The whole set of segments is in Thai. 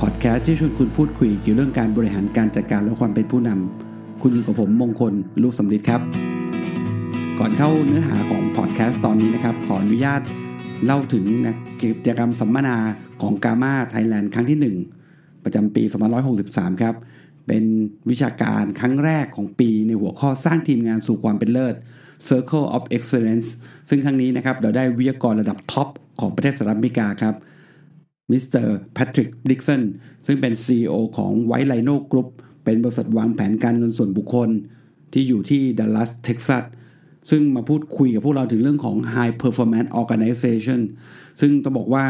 Podcast ที่ชวนคุณพูดคุยเกี่ยวเรื่องการบริหารการจัดการและความเป็นผู้นำคุณอยู่กับผมมงคลลูกสำริดครับ ก่อนเข้าเนื้อหาของ Podcast ตอนนี้นะครับ ขออนุญาตเล่าถึงนะกิจกรรมสัมมนาของ Gamma Thailand ครั้งที่ 1 ประจำปี 2563 ครับ เป็นวิชาการครั้งแรกของปีในหัวข้อสร้างทีมงานสู่ความเป็นเลิศ Circle of Excellence ซึ่งครั้งนี้นะครับเราได้วิทยากรระดับท็อปของประเทศสหรัฐอเมริกาครับ มิสเตอร์แพทริกดิกสันซึ่งเป็น CEO ของ White Rhino Group เป็นบริษัทวางแผนการเงินส่วนบุคคล ที่อยู่ที่ดัลลัสเท็กซัสซึ่งมาพูดคุยกับพวกเราถึงเรื่องของ High Performance Organization ซึ่งต้องบอกว่า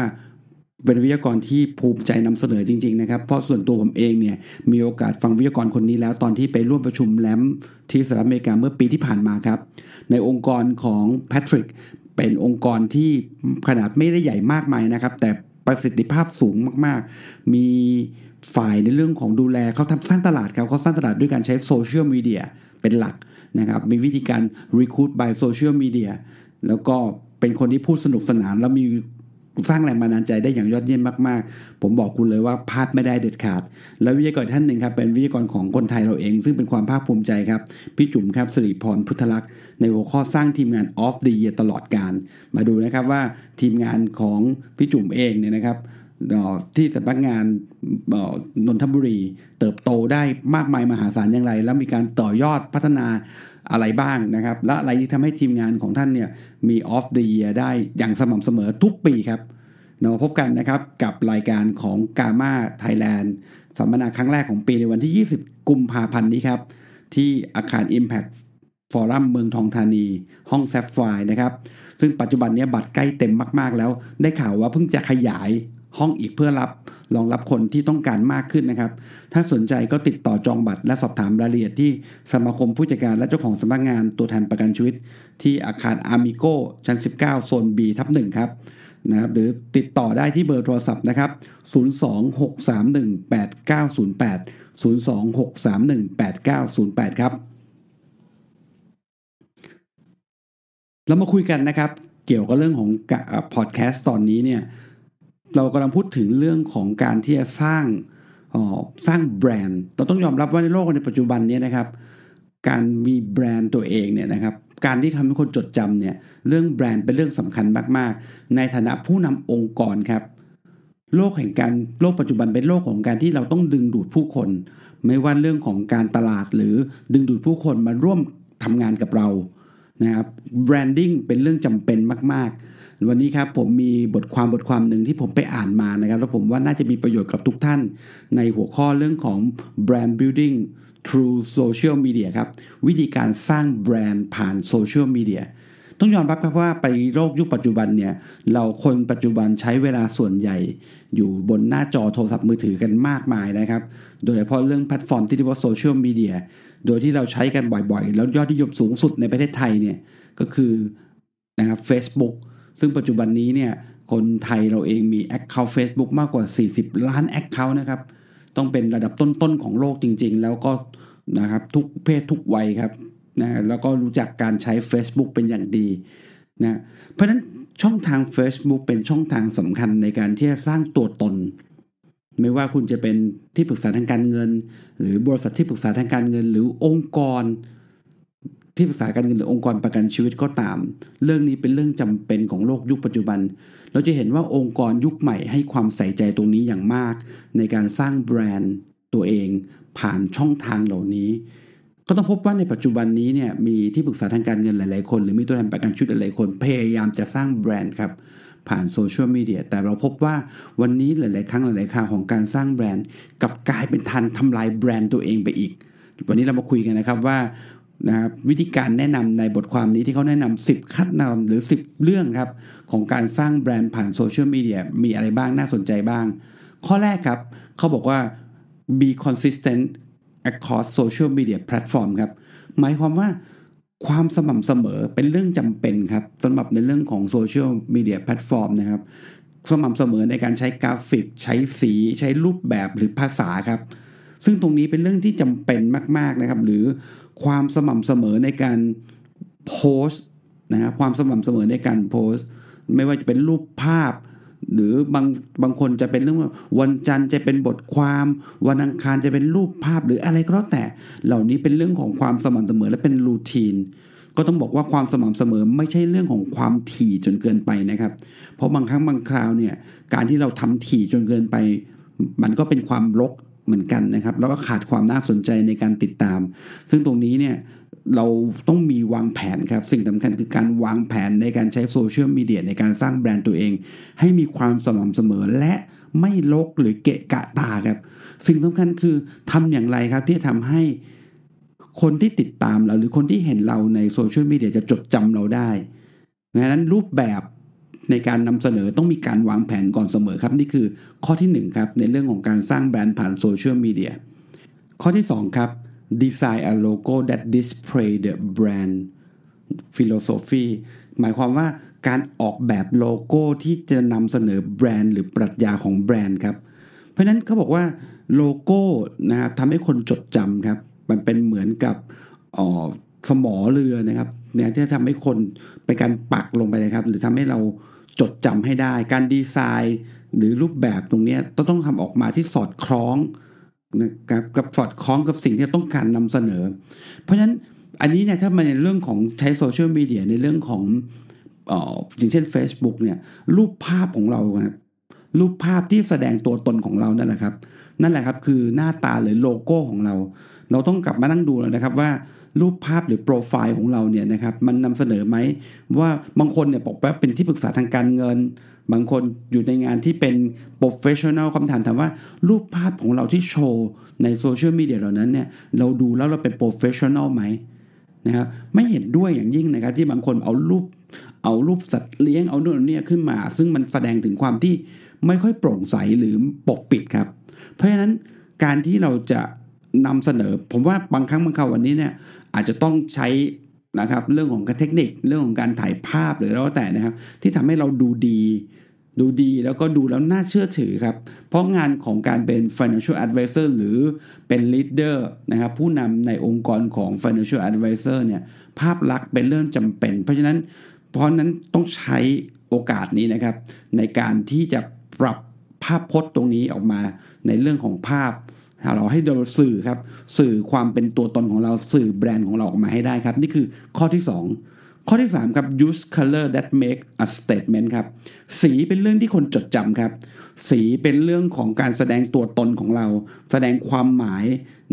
เป็นวิทยากรที่ภูมิใจนำเสนอจริง ๆ นะครับ เพราะส่วนตัวผมเองเนี่ยมีโอกาสฟังวิทยากรคนนี้แล้วตอนที่ไปร่วมประชุม LAMP ที่สหรัฐอเมริกาเมื่อปีที่ผ่านมาครับ ในองค์กรของแพทริกเป็นองค์กรที่ขนาดไม่ได้ใหญ่มากมายนะครับ แต่ ประสิทธิภาพสูงมาก ๆ มีฝ่ายในเรื่องของดูแลเขาทำสร้างตลาดครับเขาสร้างตลาดด้วยการใช้โซเชียลมีเดียเป็นหลักนะครับ มีวิธีการ recruit by social media แล้วก็เป็นคนที่พูดสนุกสนาน แล้วมี สร้างแรงบันดาลใจได้อย่างยอดเยี่ยมมากๆ ผมบอกคุณเลยว่าพลาดไม่ได้เด็ดขาด แล้ววิทยากรท่านหนึ่งครับเป็นวิทยากรของคนไทยเราเอง ซึ่งเป็นความภาคภูมิใจครับพี่จุ๋มครับสิริพรพุทธลักษณ์ในหัวข้อสร้างทีมงาน off the year ตลอดการ มาดูนะครับว่าทีมงานของพี่จุ๋มเองเนี่ยนะครับ ที่สำนักงานนนทบุรี เติบโตได้มากมายมหาศาลอย่างไร แล้วมีการต่อยอดพัฒนาอะไรบ้างนะครับ และอะไรที่ทำให้ทีมงานของท่านเนี่ยมี off the year ได้อย่างสม่ำเสมอทุกปีครับเราพบกันนะครับกับรายการของกา m าไทยแลนด์สัมมนาครั้งแรกของปีในวันที่ 20 กุมภาพันธ์นี้ครับ ที่อาคาร Impact Forum เมืองทองธานี ห้อง Sapphire นะครับ ซึ่งปัจจุบันนี้บัตรใกล้เต็มมาก ๆ แล้วได้ข่าวว่าเพิ่งจะขยาย ห้องอีกเพื่อรับรองรับคนที่ต้องการมากขึ้นนะครับ ถ้าสนใจก็ติดต่อจองบัตรและสอบถามรายละเอียดที่สมาคมผู้จัดการและเจ้าของสำนักงานตัวแทนประกันชีวิต ที่อาคารอาร์มิโกชั้น 19 โซน B ทับ1ครับนะครับหรือติดต่อได้ที่เบอร์โทรศัพท์นะครับ 026318908 026318908 ครับเรามาคุยกันนะครับ เกี่ยวกับเรื่องของพอดแคสต์ตอนนี้เนี่ย เรากำลังพูดถึงเรื่องของการที่จะสร้างสร้างแบรนด์เราต้องยอมรับว่าในโลกในปัจจุบันนี้นะครับ การมีแบรนด์ตัวเองเนี่ยนะครับ การที่ทำให้คนจดจำเนี่ยเรื่องแบรนด์เป็นเรื่องสำคัญมาก ๆ ในฐานะผู้นำองค์กรครับโลกแห่งการโลกปัจจุบันเป็นโลกของการที่เราต้องดึงดูดผู้คน ไม่ว่าเรื่องของการตลาดหรือดึงดูดผู้คนมาร่วมทำงานกับเรานะครับแบรนดิ้งเป็นเรื่องจำเป็นมาก ๆ วันนี้ครับผมมีบทความบทความหนึ่งที่ผมไปอ่านมานะครับ แล้วผมว่าน่าจะมีประโยชน์กับทุกท่านในหัวข้อเรื่องของ brand building through Social Media ครับ วิธีการสร้างแบรนด์ผ่านโซเชียลมีเดียต้องยอมรับครับว่าในโลกยุคปัจจุบันเนี่ยเราคนปัจจุบันใช้เวลาส่วนใหญ่ อยู่บนหน้าจอโทรศัพท์มือถือกันมากมายนะครับ โดยเฉพาะเรื่องแพลตฟอร์มที่เรียกว่าโซเชียลมีเดียโดยที่เราใช้กันบ่อยๆ แล้วยอดนิยมสูงสุดในประเทศไทยเนี่ยก็คือนะครับ Facebook ซึ่งปัจจุบันนี้เนี่ยคนไทยเราเองมี Account Facebook มากกว่า 40 ล้าน Account นะครับ ต้องเป็นระดับต้นๆของโลกจริง ๆ แล้วก็นะครับทุกเพศทุกวัยครับนะแล้วก็รู้จักการใช้ Facebook เป็นอย่างดีนะเพราะฉะนั้นช่องทาง Facebook เป็นช่องทางสำคัญในการที่จะสร้างตัวตน ไม่ว่าคุณจะเป็นที่ปรึกษาทางการเงิน หรือบริษัทที่ปรึกษาทางการเงิน หรือองค์กร ที่ปรึกษาการเงินหรือองค์กรประกันชีวิตก็ตาม เรื่องนี้เป็นเรื่องจำเป็นของโลกยุคปัจจุบัน เราจะเห็นว่าองค์กรยุคใหม่ให้ความใส่ใจตรงนี้อย่างมาก ในการสร้างแบรนด์ตัวเอง ผ่านช่องทางเหล่านี้ ก็ต้องพบว่าในปัจจุบันนี้เนี่ยมีที่ปรึกษาทางการเงินหลาย ๆ คน หรือมีตัวแทนประกันชีวิตหลายๆคน พยายามจะสร้างแบรนด์ครับผ่านโซเชียลมีเดียแต่เราพบว่าวันนี้หลาย ๆ ครั้งหลาย ๆ คราวของการสร้างแบรนด์กลับกลายเป็นการทำลายแบรนด์ตัวเองไปอีก วันนี้เรามาคุยกันนะครับว่า นะครับวิธีการแนะนำในบทความนี้ที่เขาแนะนำ10 ขั้นตอนหรือ 10 เรื่องครับ ของการสร้างแบรนด์ผ่านโซเชียลมีเดียมีอะไรบ้างน่าสนใจบ้าง ข้อแรกครับ เขาบอกว่า be consistent across social media platform ครับ หมายความว่าความสม่ำเสมอเป็นเรื่องจำเป็นครับสำหรับในเรื่องของโซเชียลมีเดียแพลตฟอร์มนะครับ สม่ำเสมอในการใช้กราฟิก ใช้สีใช้รูปแบบหรือภาษาครับ ซึ่งตรงนี้เป็นเรื่องที่จำเป็นมาก ๆนะครับ หรือ ความสม่ำเสมอในการโพสต์นะครับความสม่ำเสมอในการโพสต์ ไม่ว่าจะเป็นรูปภาพ หรือบางบางคนจะเป็นเรื่องวันจันทร์จะเป็นบทความ วันอังคารจะเป็นรูปภาพหรืออะไรก็แล้วแต่ เหล่านี้เป็นเรื่องของความสม่ำเสมอและเป็นรูทีนก็ต้องบอกว่าความสม่ำเสมอไม่ใช่เรื่องของความถี่จนเกินไปนะครับ เพราะบางครั้งบางคราวเนี่ยการที่เราทำถี่จนเกินไป มันก็เป็นความรก เหมือนกันนะครับ แล้วก็ขาดความน่าสนใจในการติดตาม ซึ่งตรงนี้เนี่ยเราต้องมีวางแผนครับ สิ่งสำคัญคือการวางแผนในการใช้โซเชียลมีเดียในการสร้างแบรนด์ตัวเอง ให้มีความสม่ำเสมอและไม่รกหรือเกะกะตาครับ สิ่งสำคัญคือทำอย่างไรครับที่จะทำให้คนที่ติดตามเราหรือคนที่เห็นเราในโซเชียลมีเดียจะจดจำเราได้ดังนั้นรูปแบบ ในการนำเสนอต้องมีการวางแผนก่อนเสมอครับ นี่คือข้อที่1ครับในเรื่องของการสร้างแบรนด์ผ่านโซเชียลมีเดียข้อที่ 2 ครับ design a logo that display the brand philosophy หมายความว่าการออกแบบโลโก้ที่จะนำเสนอแบรนด์หรือปรัชญาของแบรนด์ครับ เพราะนั้นเขาบอกว่าโลโก้นะครับทำให้คนจดจำครับ มันเป็นเหมือนกับออสมอเรือนะครับเนี่ยที่ทำให้คนไปการปักลงไปนะครับ หรือทำให้เรา จดจำให้ได้ การดีไซน์หรือรูปแบบตรงนี้ต้องต้องทำออกมาที่สอดคล้องนะครับกับสอดคล้องกับสิ่งที่ต้องการนำเสนอ เพราะฉะนั้นอันนี้เนี่ยถ้ามาในเรื่องของใช้โซเชียลมีเดียในเรื่องของออย่างเช่น Facebook เนี่ยรูปภาพของเราครับรูปภาพที่แสดงตัวตนของเรานั่นแหละครับ นั่นแหละครับคือหน้าตาหรือโลโก้ของเรา เราต้องกลับมานั่งดูแล้วนะครับว่า รูปภาพหรือโปรไฟล์ของเราเนี่ยนะครับมันนำเสนอไหมว่าบางคนเนี่ยบอกว่าเป็นที่ปรึกษาทางการเงิน บางคนอยู่ในงานที่เป็น professional คำถามถามว่ารูปภาพของเราที่โชว์ในโซเชียลมีเดียเหล่านั้นเนี่ยเราดูแล้วเราเป็น professional ไหมนะครับไม่เห็นด้วยอย่างยิ่งนะครับที่บางคนเอารูปเอารูปสัตว์เลี้ยงเอาโน่นเนี่ขึ้นมา ซึ่งมันแสดงถึงความที่ไม่ค่อยโปร่งใสหรือปกปิดครับ เพราะฉะนั้นการที่เราจะนำเสนอ ผมว่าบางครั้งบางคราววันนี้เนี่ย อาจจะต้องใช้นะครับเรื่องของการเทคนิคเรื่องของการถ่ายภาพหรือแล้วแต่นะครับ ที่ทำให้เราดูดี ดูดีแล้วก็ดูแล้วน่าเชื่อถือครับ เพราะงานของการเป็น financial advisor หรือเป็น leader นะครับผู้นำในองค์กรของ financial advisor เนี่ยภาพลักษณ์เป็นเรื่องจำเป็น เพราะฉะนั้นเพราะนั้นต้องใช้โอกาสนี้นะครับ ในการที่จะปรับภาพพจน์ตรงนี้ออกมาในเรื่องของภาพ เราให้เราสื่อครับสื่อความเป็นตัวตนของเราสื่อแบรนด์ของเราออกมาให้ได้ครับ นี่คือข้อที่ 2 ข้อที่3ครับ use color that make a statement ครับสีเป็นเรื่องที่คนจดจำครับ สีเป็นเรื่องของการแสดงตัวตนของเรา แสดงความหมาย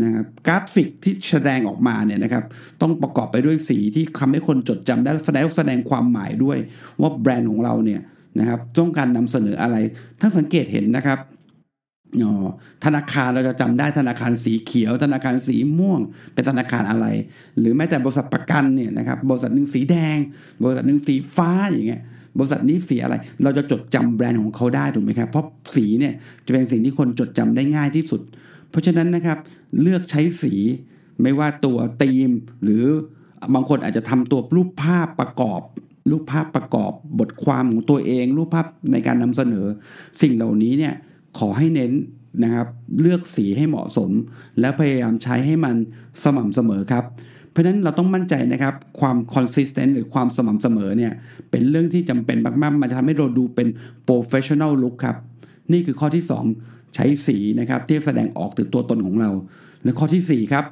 นะครับกราฟิกที่แสดงออกมาเนี่ยนะครับต้องประกอบไปด้วยสีที่ทำให้คนจดจำได้แสดงแสดงความหมายด้วยว่าแบรนด์ของเราเนี่ยนะครับต้องการนำเสนออะไร ถ้าสังเกตเห็นนะครับ ธนาคารเราจะจำได้ธนาคารสีเขียว ธนาคารสีม่วง เป็นธนาคารอะไร หรือแม้แต่บริษัทประกันเนี่ยนะครับบริษัทหนึ่งสีแดง บริษัทหนึ่งสีฟ้าอย่างเงี้ยบริษัทนี้สีอะไร เราจะจดจำแบรนด์ของเขาได้ถูกไหมครับ เพราะสีเนี่ยจะเป็นสิ่งที่คนจดจำได้ง่ายที่สุด เพราะฉะนั้นนะครับเลือกใช้สีไม่ว่าตัวธีม หรือบางคนอาจจะทำตัวรูปภาพประกอบ รูปภาพประกอบบทความของตัวเอง รูปภาพในการนำเสนอ สิ่งเหล่านี้เนี่ย ขอให้เน้นนะครับ เลือกสีให้เหมาะสม และพยายามใช้ให้มันสม่ำเสมอครับ เพราะนั้นเราต้องมั่นใจนะครับ ความ consistent หรือความสม่ำเสมอเนี่ยเป็นเรื่องที่จำเป็นมากๆ มันจะทำให้เราดูเป็น professional look ครับ นี่คือข้อที่ 2 ใช้สีนะครับที่แสดงออกถึงตัวตนของเรา และข้อที่ 4 ครับ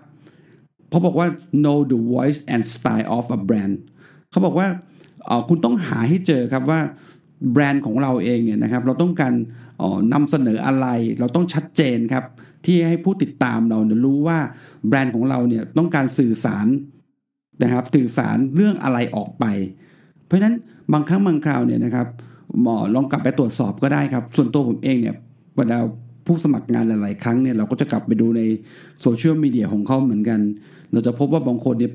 เขาบอกว่า know the voice and style of a brand เขาบอกว่าคุณต้องหาให้เจอครับว่า แบรนด์ของเราเองเนี่ยนะครับเราต้องการนำเสนออะไร เราต้องชัดเจนครับที่ให้ผู้ติดตามเราเนี่ยรู้ว่าแบรนด์ของเราเนี่ยต้องการสื่อสารนะครับสื่อสารเรื่องอะไรออกไป เพราะฉะนั้นบางครั้งบางคราวเนี่ยนะครับหมอลองกลับไปตรวจสอบก็ได้ครับ ส่วนตัวผมเองเนี่ยเวลา ผู้สมัครงานหลาย ๆ ครั้งเนี่ยเราก็จะกลับไปดูในโซเชียลมีเดียของเขาเหมือนกัน เราจะพบว่าบางคนเนี่ย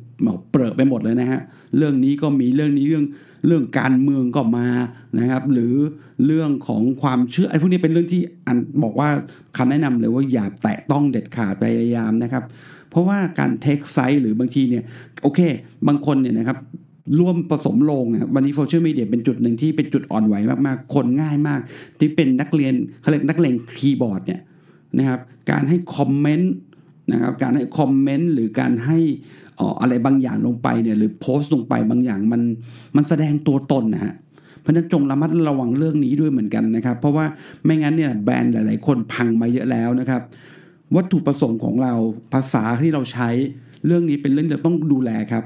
เปรอะไปหมดเลยนะฮะเรื่องนี้ก็มีเรื่องนี้เรื่องเรื่องการเมืองก็มานะครับ หรือเรื่องของความเชื่อไอ้พวกนี้เป็นเรื่องที่อันบอกว่าคำแนะนำเลยว่าอย่าแตะต้องเด็ดขาดพยายามนะครับ เพราะว่าการ take sides หรือบางทีเนี่ยโอเค บางคนเนี่ยนะครับ ร่วมผสมโรงนะวันนี้โซเชียลมีเดียเป็นจุดหนึ่งที่เป็นจุดอ่อนไหวมากๆ คนง่ายมาก ที่เป็นนักเรียนเขาเรียกนักเลงคีย์บอร์ดเนี่ยนะครับการให้คอมเมนต์นะครับการให้คอมเมนต์หรือการให้อะไรบางอย่างลงไปเนี่ยหรือโพสต์ลงไปบางอย่างมันมันแสดงตัวตนนะฮะเพราะนั้นจงระมัดระวังเรื่องนี้ด้วยเหมือนกันนะครับ เพราะว่าไม่งั้นเนี่ยแบรนด์หลาย ๆ คนพังมาเยอะแล้วนะครับ วัตถุประสงค์ของเราภาษาที่เราใช้เรื่องนี้เป็นเรื่องที่ต้องดูแลครับ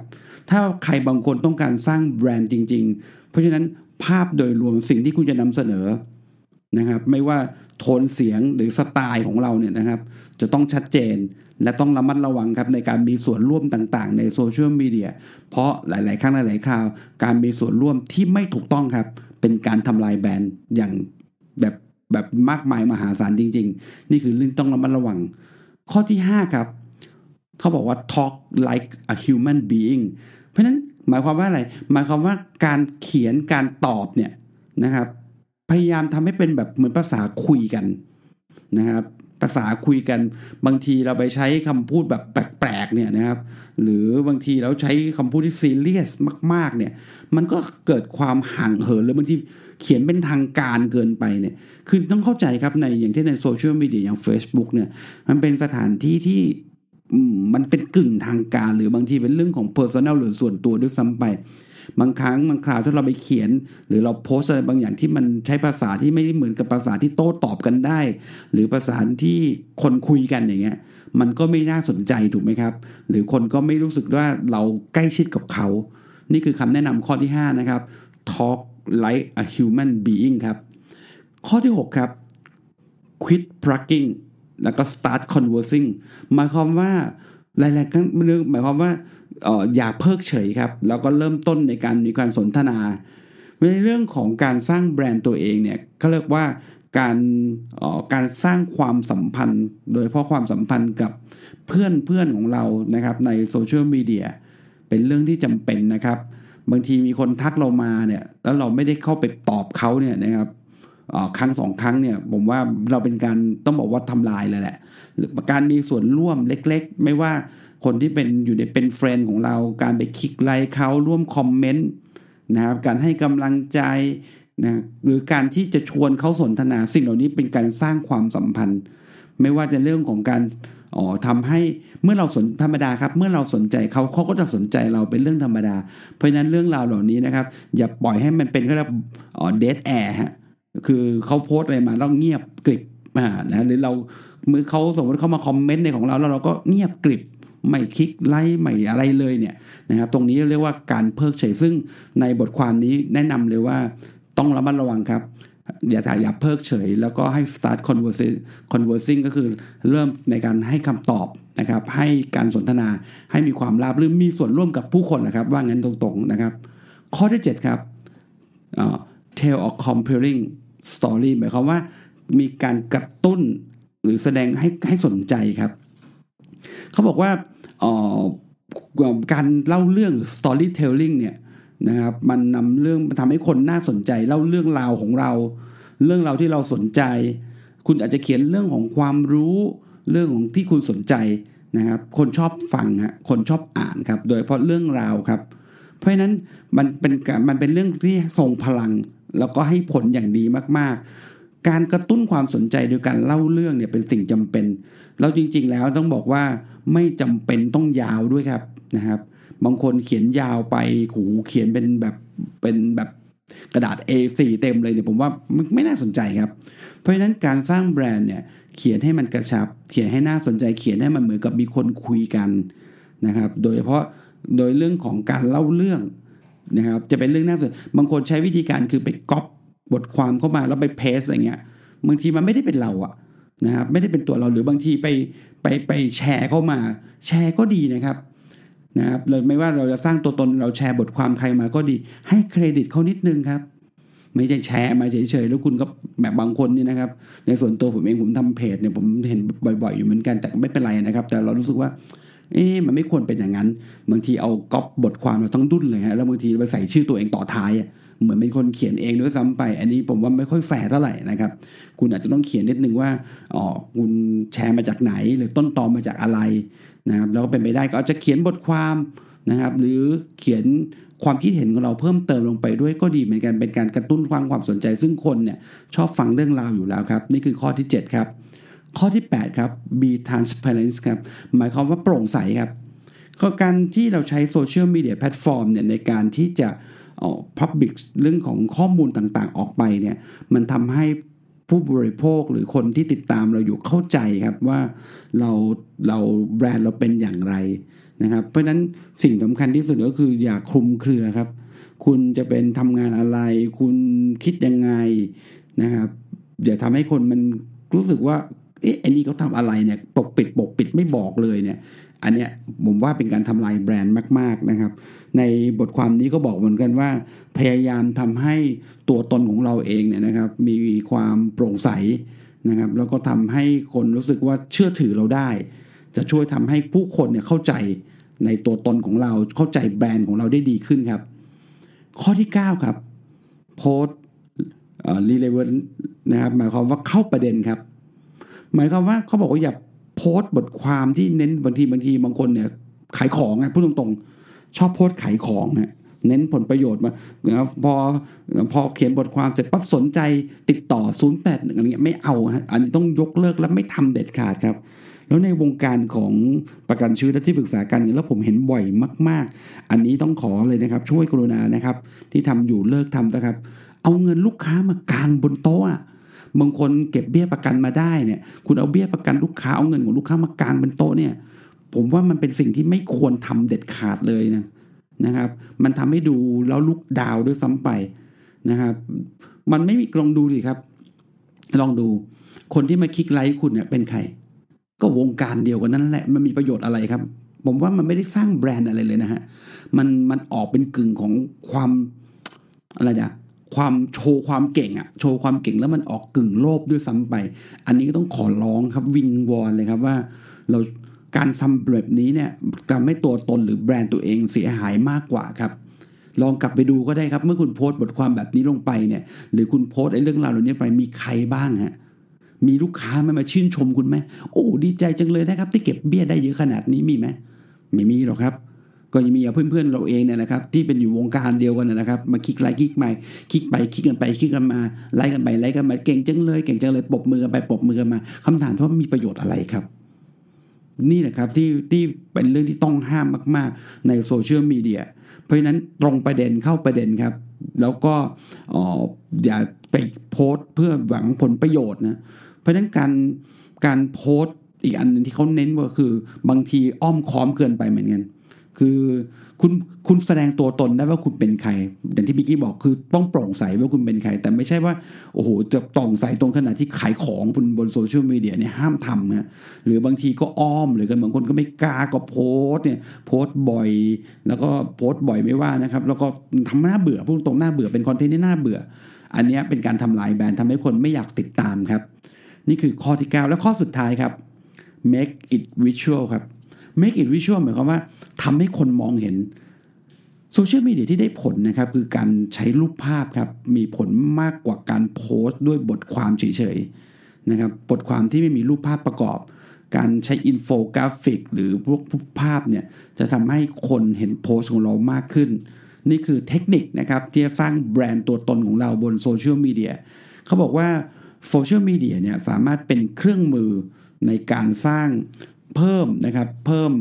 ถ้าใครบางคนต้องการสร้างแบรนด์จริง ๆ เพราะฉะนั้นภาพโดยรวมสิ่งที่คุณจะนำเสนอนะครับ ไม่ว่าโทนเสียงหรือสไตล์ของเราเนี่ยนะครับ จะต้องชัดเจนและต้องระมัดระวังครับในการมีส่วนร่วมต่างๆ ในโซเชียลมีเดียเพราะหลาย ๆ ครั้งหลาย ๆ คราว การมีส่วนร่วมที่ไม่ถูกต้องครับ เป็นการทำลายแบรนด์อย่างแบบแบบมากมายมหาศาลจริง ๆ นี่คือเรื่องต้องระมัดระวัง ข้อที่ 5 ครับ เขาบอกว่า talk like a human being เพราะนั้นหมายความว่าอะไร หมายความว่าการเขียนการตอบเนี่ยนะครับ พยายามทำให้เป็นแบบเหมือนภาษาคุยกันนะครับภาษาคุยกันบางทีเราไปใช้คำพูดแบบแปลกๆเนี่ยนะครับ หรือบางทีเราใช้คำพูดที่ซีเรียสมาก ๆ เนี่ย มันก็เกิดความห่างเหินหรือบางทีเขียนเป็นทางการเกินไปเนี่ยคือต้องเข้าใจครับในอย่างที่ในโซเชียลมีเดียอย่าง Facebook เนี่ย มันเป็นสถานที่ที่ มันเป็นกึ่งทางการ หรือบางทีเป็นเรื่องของ Personal หรือส่วนตัวด้วยซ้ำไป บางครั้งบางคราวถ้าเราไปเขียน หรือเราโพสอะไรบางอย่างที่มันใช้ภาษาที่ไม่ได้เหมือนกับภาษาที่โต้ตอบกันได้ หรือภาษาที่คนคุยกันอย่างเงี้ย มันก็ไม่น่าสนใจถูกไหมครับ หรือคนก็ไม่รู้สึกว่าเราใกล้ชิดกับเขา นี่คือคำแนะนำข้อที่ 5 นะครับ talk like a human being ครับ ข้อที่ 6 ครับ quit plugging แล้วก็ start conversing หมายความว่าหลายๆครั้งหมายความว่าอย่าเพิกเฉยครับ แล้วก็เริ่มต้นในการมีการสนทนา ในเรื่องของการสร้างแบรนด์ตัวเองเนี่ยเขาเรียกว่าการการสร้างความสัมพันธ์ โดยเพราะความสัมพันธ์กับเพื่อนเพื่อนของเรานะครับในโซเชียลมีเดียเป็นเรื่องที่จำเป็นนะครับ บางทีมีคนทักเรามาเนี่ยแล้วเราไม่ได้เข้าไปตอบเขาเนี่ยนะครับ ครั้งสองครั้งเนี่ยผมว่าเราเป็นการต้องบอกว่าทำลายเลยแหละ การมีส่วนร่วมเล็กๆ ไม่ว่าคนที่เป็นอยู่ในเป็นเฟรนด์ของเราการไปคลิกไลค์เขาร่วมคอมเมนต์นะครับการให้กำลังใจนะหรือการที่จะชวนเขาสนทนาสิ่งเหล่านี้เป็นการสร้างความสัมพันธ์ ไม่ว่าจะเรื่องของการอ๋อทำให้เมื่อเราสนธรรมดาครับ เมื่อเราสนใจเขาเขาก็จะสนใจเราเป็นเรื่องธรรมดา เพราะฉะนั้นเรื่องราวเหล่านี้นะครับ อย่าปล่อยให้มันเป็นแค่อ๋อ dead air ฮะ คือเขาโพสต์อะไรมาแล้วเงียบกริบอ่านะหรือเราเมื่อเขาสมมติเขามาคอมเมนต์ในของเราแล้วเราก็เงียบกริบไม่คลิกไลค์ไม่อะไรเลยเนี่ยนะครับตรงนี้เรียกว่าการเพิกเฉยซึ่งในบทความนี้แนะนำเลยว่าต้องระมัดระวังครับ อย่าถ่ายอย่าเพิกเฉย แล้วก็ให้ start conversing conversing ก็คือเริ่มในการให้คำตอบนะครับ ให้การสนทนาให้มีความราบรื่นมีส่วนร่วมกับผู้คนนะครับ ว่างั้นตรงๆนะครับ ข้อที่ 7 ครับ tell or comparing compelling story หมายความว่ามีการกระตุ้นหรือแสดงให้ให้สนใจครับ เขาบอกว่าการเล่าเรื่อง storytelling เนี่ยนะครับมันนำเรื่องมันทำให้คนน่าสนใจ เล่าเรื่องราวของเรา เรื่องราวที่เราสนใจ คุณอาจจะเขียนเรื่องของความรู้เรื่องของที่คุณสนใจนะครับ คนชอบฟังฮะคนชอบอ่านครับ โดยเพราะเรื่องราวครับ เพราะฉะนั้นมันเป็นมันเป็นเรื่องที่ทรงพลัง แล้วก็ให้ผลอย่างดีมากๆ การกระตุ้นความสนใจโดยการเล่าเรื่องเนี่ยเป็นสิ่งจำเป็นแล้วจริงๆแล้วต้องบอกว่าไม่จำเป็นต้องยาวด้วยครับนะครับ บางคนเขียนยาวไปหูเขียนเป็นแบบเป็นแบบกระดาษ A4 เต็มเลยเนี่ยผมว่าไม่น่าสนใจครับ เพราะฉะนั้นการสร้างแบรนด์เนี่ยเขียนให้มันกระชับ เขียนให้น่าสนใจเขียนให้มันเหมือนกับมีคนคุยกันนะครับ โดยเฉพาะโดยเรื่องของการเล่าเรื่อง นะครับจะเป็นเรื่องน่าสนบางคนใช้วิธีการคือไปก๊อปบทความเข้ามาแล้วไปเพสอะไรเงี้ยบางทีมันไม่ได้เป็นเราอะนะครับไม่ได้เป็นตัวเราหรือบางทีไปไปไปแชร์เข้ามาแชร์ก็ดีนะครับนะครับเลยไม่ว่าเราจะสร้างตัวตนเราแชร์บทความใครมาก็ดี ให้เครดิตเขานิดนึงครับ ไม่ใช่แชร์มาเฉยๆแล้วคุณก็แบบบางคนนี่นะครับ ในส่วนตัวผมเองผมทำเพจเนี่ยผมเห็นบ่อย ๆ อยู่เหมือนกันแต่ไม่เป็นไรนะครับ แต่เรารู้สึกว่า เอ๊ะมันไม่ควรเป็นอย่างนั้น บางทีเอาก๊อปบทความเราทั้งดุ้นเลยฮะแล้วบางทีไปใส่ชื่อตัวเองต่อท้ายเหมือนเป็นคนเขียนเองด้วยซ้ำไป อันนี้ผมว่าไม่ค่อยแฟร์เท่าไหร่นะครับ คุณอาจจะต้องเขียนนิดนึงว่าอ๋อคุณแชร์มาจากไหน หรือต้นตอมาจากอะไรนะครับแล้วก็เป็นไปได้ก็อาจจะเขียนบทความนะครับ หรือเขียนความคิดเห็นของเราเพิ่มเติมลงไปด้วยก็ดีเหมือนกันเป็นการกระตุ้นความความสนใจ ซึ่งคนเนี่ยชอบฟังเรื่องราวอยู่แล้วครับ นี่คือข้อที่ 7 ครับ ข้อที่ 8 ครับ be transparent ครับ หมายความว่าโปร่งใสครับก็การที่เราใช้โซเชียลมีเดียแพลตฟอร์มเนี่ยในการที่จะออก public เรื่องของข้อมูลต่างๆ ออกไปเนี่ยมันทำให้ผู้บริโภคหรือคนที่ติดตามเราอยู่เข้าใจครับว่าเราเราแบรนด์เราเป็นอย่างไรนะครับ เพราะนั้นสิ่งสำคัญที่สุดก็คืออย่าคลุมเครือครับ คุณจะเป็นทำงานอะไร คุณคิดยังไงนะครับอย่าทำให้คนมันรู้สึกว่า เอ๊ะอันนี้เขาทำอะไรเนี่ยปกปิดปกปิดไม่บอกเลยเนี่ย อันเนี้ยผมว่าเป็นการทำลายแบรนด์มาก ๆนะครับ ในบทความนี้ก็บอกเหมือนกันว่า พยายามทำให้ตัวตนของเราเองเนี่ยนะครับ มีความโปร่งใสนะครับ แล้วก็ทำให้คนรู้สึกว่าเชื่อถือเราได้ จะช่วยทำให้ผู้คนเนี่ยเข้าใจในตัวตนของเราเข้าใจแบรนด์ของเราได้ดีขึ้นครับ ข้อที่ 9 ครับโพสรีเลเวนนะครับหมายความว่าเข้าประเด็นครับ หมายความว่าเขาบอกว่าอย่าโพสต์บทความที่เน้นบางทีบางทีบางคนเนี่ยขายของนะพูดตรงๆ ชอบโพสต์ขายของนะเน้นผลประโยชน์มาพอพอเขียนบทความเสร็จปั๊บสนใจติดต่อ 08อะไรเงี้ยไม่เอาฮะอันนี้ต้องยกเลิกและไม่ทำเด็ดขาดครับ แล้วในวงการของประกันชีวิตและที่ปรึกษาการเงินแล้วผมเห็นบ่อยมาก ๆ อันนี้ต้องขอเลยนะครับ ช่วยกรุณานะครับ ที่ทำอยู่เลิกทำนะครับ เอาเงินลูกค้ามากางบนโต๊ะ บางคนเก็บเบี้ยประกันมาได้เนี่ย คุณเอาเบี้ยประกันลูกค้าเอาเงินของลูกค้ามากางบนโต๊ะเนี่ย ผมว่ามันเป็นสิ่งที่ไม่ควรทำเด็ดขาดเลยนะนะครับ มันทำให้ดูแล้วลุกดาวด้วยซ้ำไปนะครับ มันไม่มีลองดูสิครับ ลองดู คนที่มาคลิกไลค์คุณเนี่ยเป็นใคร ก็วงการเดียวกันนั่นแหละ มันมีประโยชน์อะไรครับ ผมว่ามันไม่ได้สร้างแบรนด์อะไรเลยนะฮะ มันมันออกเป็นกึ่งของความอะไรนะ ความโชว์ความเก่งอะโชว์ความเก่งแล้วมันออกกึ่งโลภด้วยซ้ำไป อันนี้ก็ต้องขอร้องครับวิงวอนเลยครับว่าเราการทำแบบนี้เนี่ยทำให้ตัวตนหรือแบรนด์ตัวเองเสียหายมากกว่าครับ ลองกลับไปดูก็ได้ครับ เมื่อคุณโพสต์บทความแบบนี้ลงไปเนี่ย หรือคุณโพสต์ไอ้เรื่องราวเหล่านี้ไปมีใครบ้างฮะมีลูกค้าไหมมาชื่นชมคุณไหมโอ้ดีใจจังเลยนะครับ ที่เก็บเบี้ยได้เยอะขนาดนี้มีไหมไม่มีหรอกครับ ก็ยังมีเพื่อนๆเราเองเนี่ยนะครับที่เป็นอยู่วงการเดียวกันนะครับ มาคลิกไลค์คลิกมาคลิกไปคลิกกันไปคลิกกันมาไลค์กันไปไลค์กันมาเก่งจังเลยเก่งจังเลยปรบมือกันไปปรบมือกันมาคำถามว่ามีประโยชน์อะไรครับ นี่แหละครับที่ที่เป็นเรื่องที่ต้องห้ามมาก ๆ ในโซเชียลมีเดียเพราะฉะนั้นตรงประเด็นเข้าประเด็นครับ แล้วก็อย่าไปโพสต์เพื่อหวังผลประโยชน์นะเพราะฉะนั้นการการโพสต์อีกอันนึงที่เขาเน้นว่าคือ บางทีอ้อมค้อมเกินไปเหมือนกัน คือคุณคุณแสดงตัวตนได้ว่าคุณเป็นใคร อย่างที่บิกกี้บอกคือต้องโปร่งใสว่าคุณเป็นใคร แต่ไม่ใช่ว่าโอ้โหจะต่องใสตรงขนาดที่ขายของบนบนโซเชียลมีเดียเนี่ยห้ามทำนะหรือบางทีก็อ้อมหรือกันบางคนก็ไม่กล้าก็โพสเนี่ยโพสบ่อย แล้วก็โพสบ่อยไม่ว่านะครับ แล้วก็ทำหน้าเบื่อพูดตรงหน้าเบื่อเป็นคอนเทนต์ที่น่าเบื่อ อันนี้เป็นการทำลายแบรนด์ทำให้คนไม่อยากติดตามครับ นี่คือข้อที่ 9 และข้อสุดท้ายครับ make it visual ครับ make it visual หมายความว่าทำให้คนมองเห็นโซเชียลมีเดียที่ได้ผลนะครับ คือการใช้รูปภาพครับ มีผลมากกว่าการโพสต์ด้วยบทความเฉยๆนะครับบทความที่ไม่มีรูปภาพประกอบ การใช้อินโฟกราฟิก หรือพวกภาพเนี่ยจะทำให้คนเห็นโพสต์ของเรามากขึ้น นี่คือเทคนิคนะครับ ที่จะสร้างแบรนด์ตัวตนของเราบนโซเชียลมีเดียเขาบอกว่าโซเชียลมีเดียเนี่ยสามารถเป็นเครื่องมือในการสร้าง เพิ่มนะครับเพิ่ม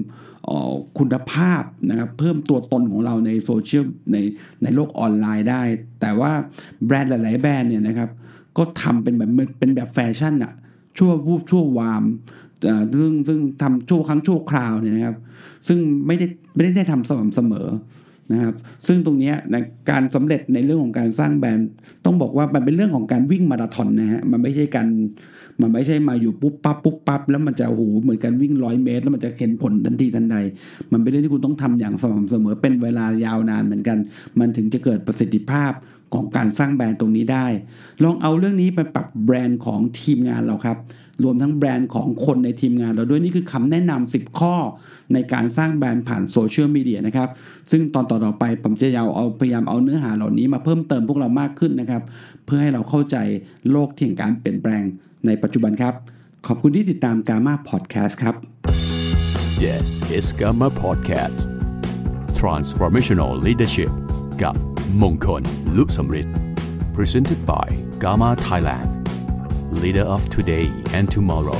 คุณภาพนะครับเพิ่มตัวตนของเราในโซเชียลในในโลกออนไลน์ได้ แต่ว่าแบรนด์หลาย ๆ แบรนด์เนี่ยนะครับก็ทำเป็นแบบเป็นแบบแฟชั่นอะชั่ววูบชั่ววามซึ่งซึ่งทำชั่วครั้งชั่วคราวเนี่ยนะครับ ซึ่งไม่ได้ไม่ได้ทำสม่ำเสมอ นะครับซึ่งตรงนี้นะการสำเร็จในเรื่องของการสร้างแบรนด์ต้องบอกว่ามันเป็นเรื่องของการวิ่งมาราธอนนะฮะมันไม่ใช่การมันไม่ใช่มาอยู่ปุ๊บปั๊บปุ๊บปั๊บแล้วมันจะโหเหมือนการวิ่งร้อยเมตร แล้วมันจะเห็นผลทันทีทันใด มันเป็นเรื่องที่คุณต้องทำอย่างสม่ำเสมอเป็นเวลายาวนานเหมือนกัน มันถึงจะเกิดประสิทธิภาพของการสร้างแบรนด์ตรงนี้ได้ ลองเอาเรื่องนี้ไปปรับแบรนด์ของทีมงานเราครับ รวมทั้งแบรนด์ของคนในทีมงานเราด้วยนี่คือคำแนะนำ10 ข้อในการสร้างแบรนด์ผ่านโซเชียลมีเดียนะครับ ซึ่งตอนต่อๆไปผมจะยาวเอาพยายามเอาเนื้อหาเหล่านี้มาเพิ่มเติมพวกเรามากขึ้นนะครับ เพื่อให้เราเข้าใจโลกที่แห่งการเปลี่ยนแปลงในปัจจุบันครับ ขอบคุณที่ติดตาม Gamma Podcast ครับ This is Gamma Podcast Transformational Leadership กับมงคลลุสมฤทธิ์ Presented by Gamma Thailand Leader of today and tomorrow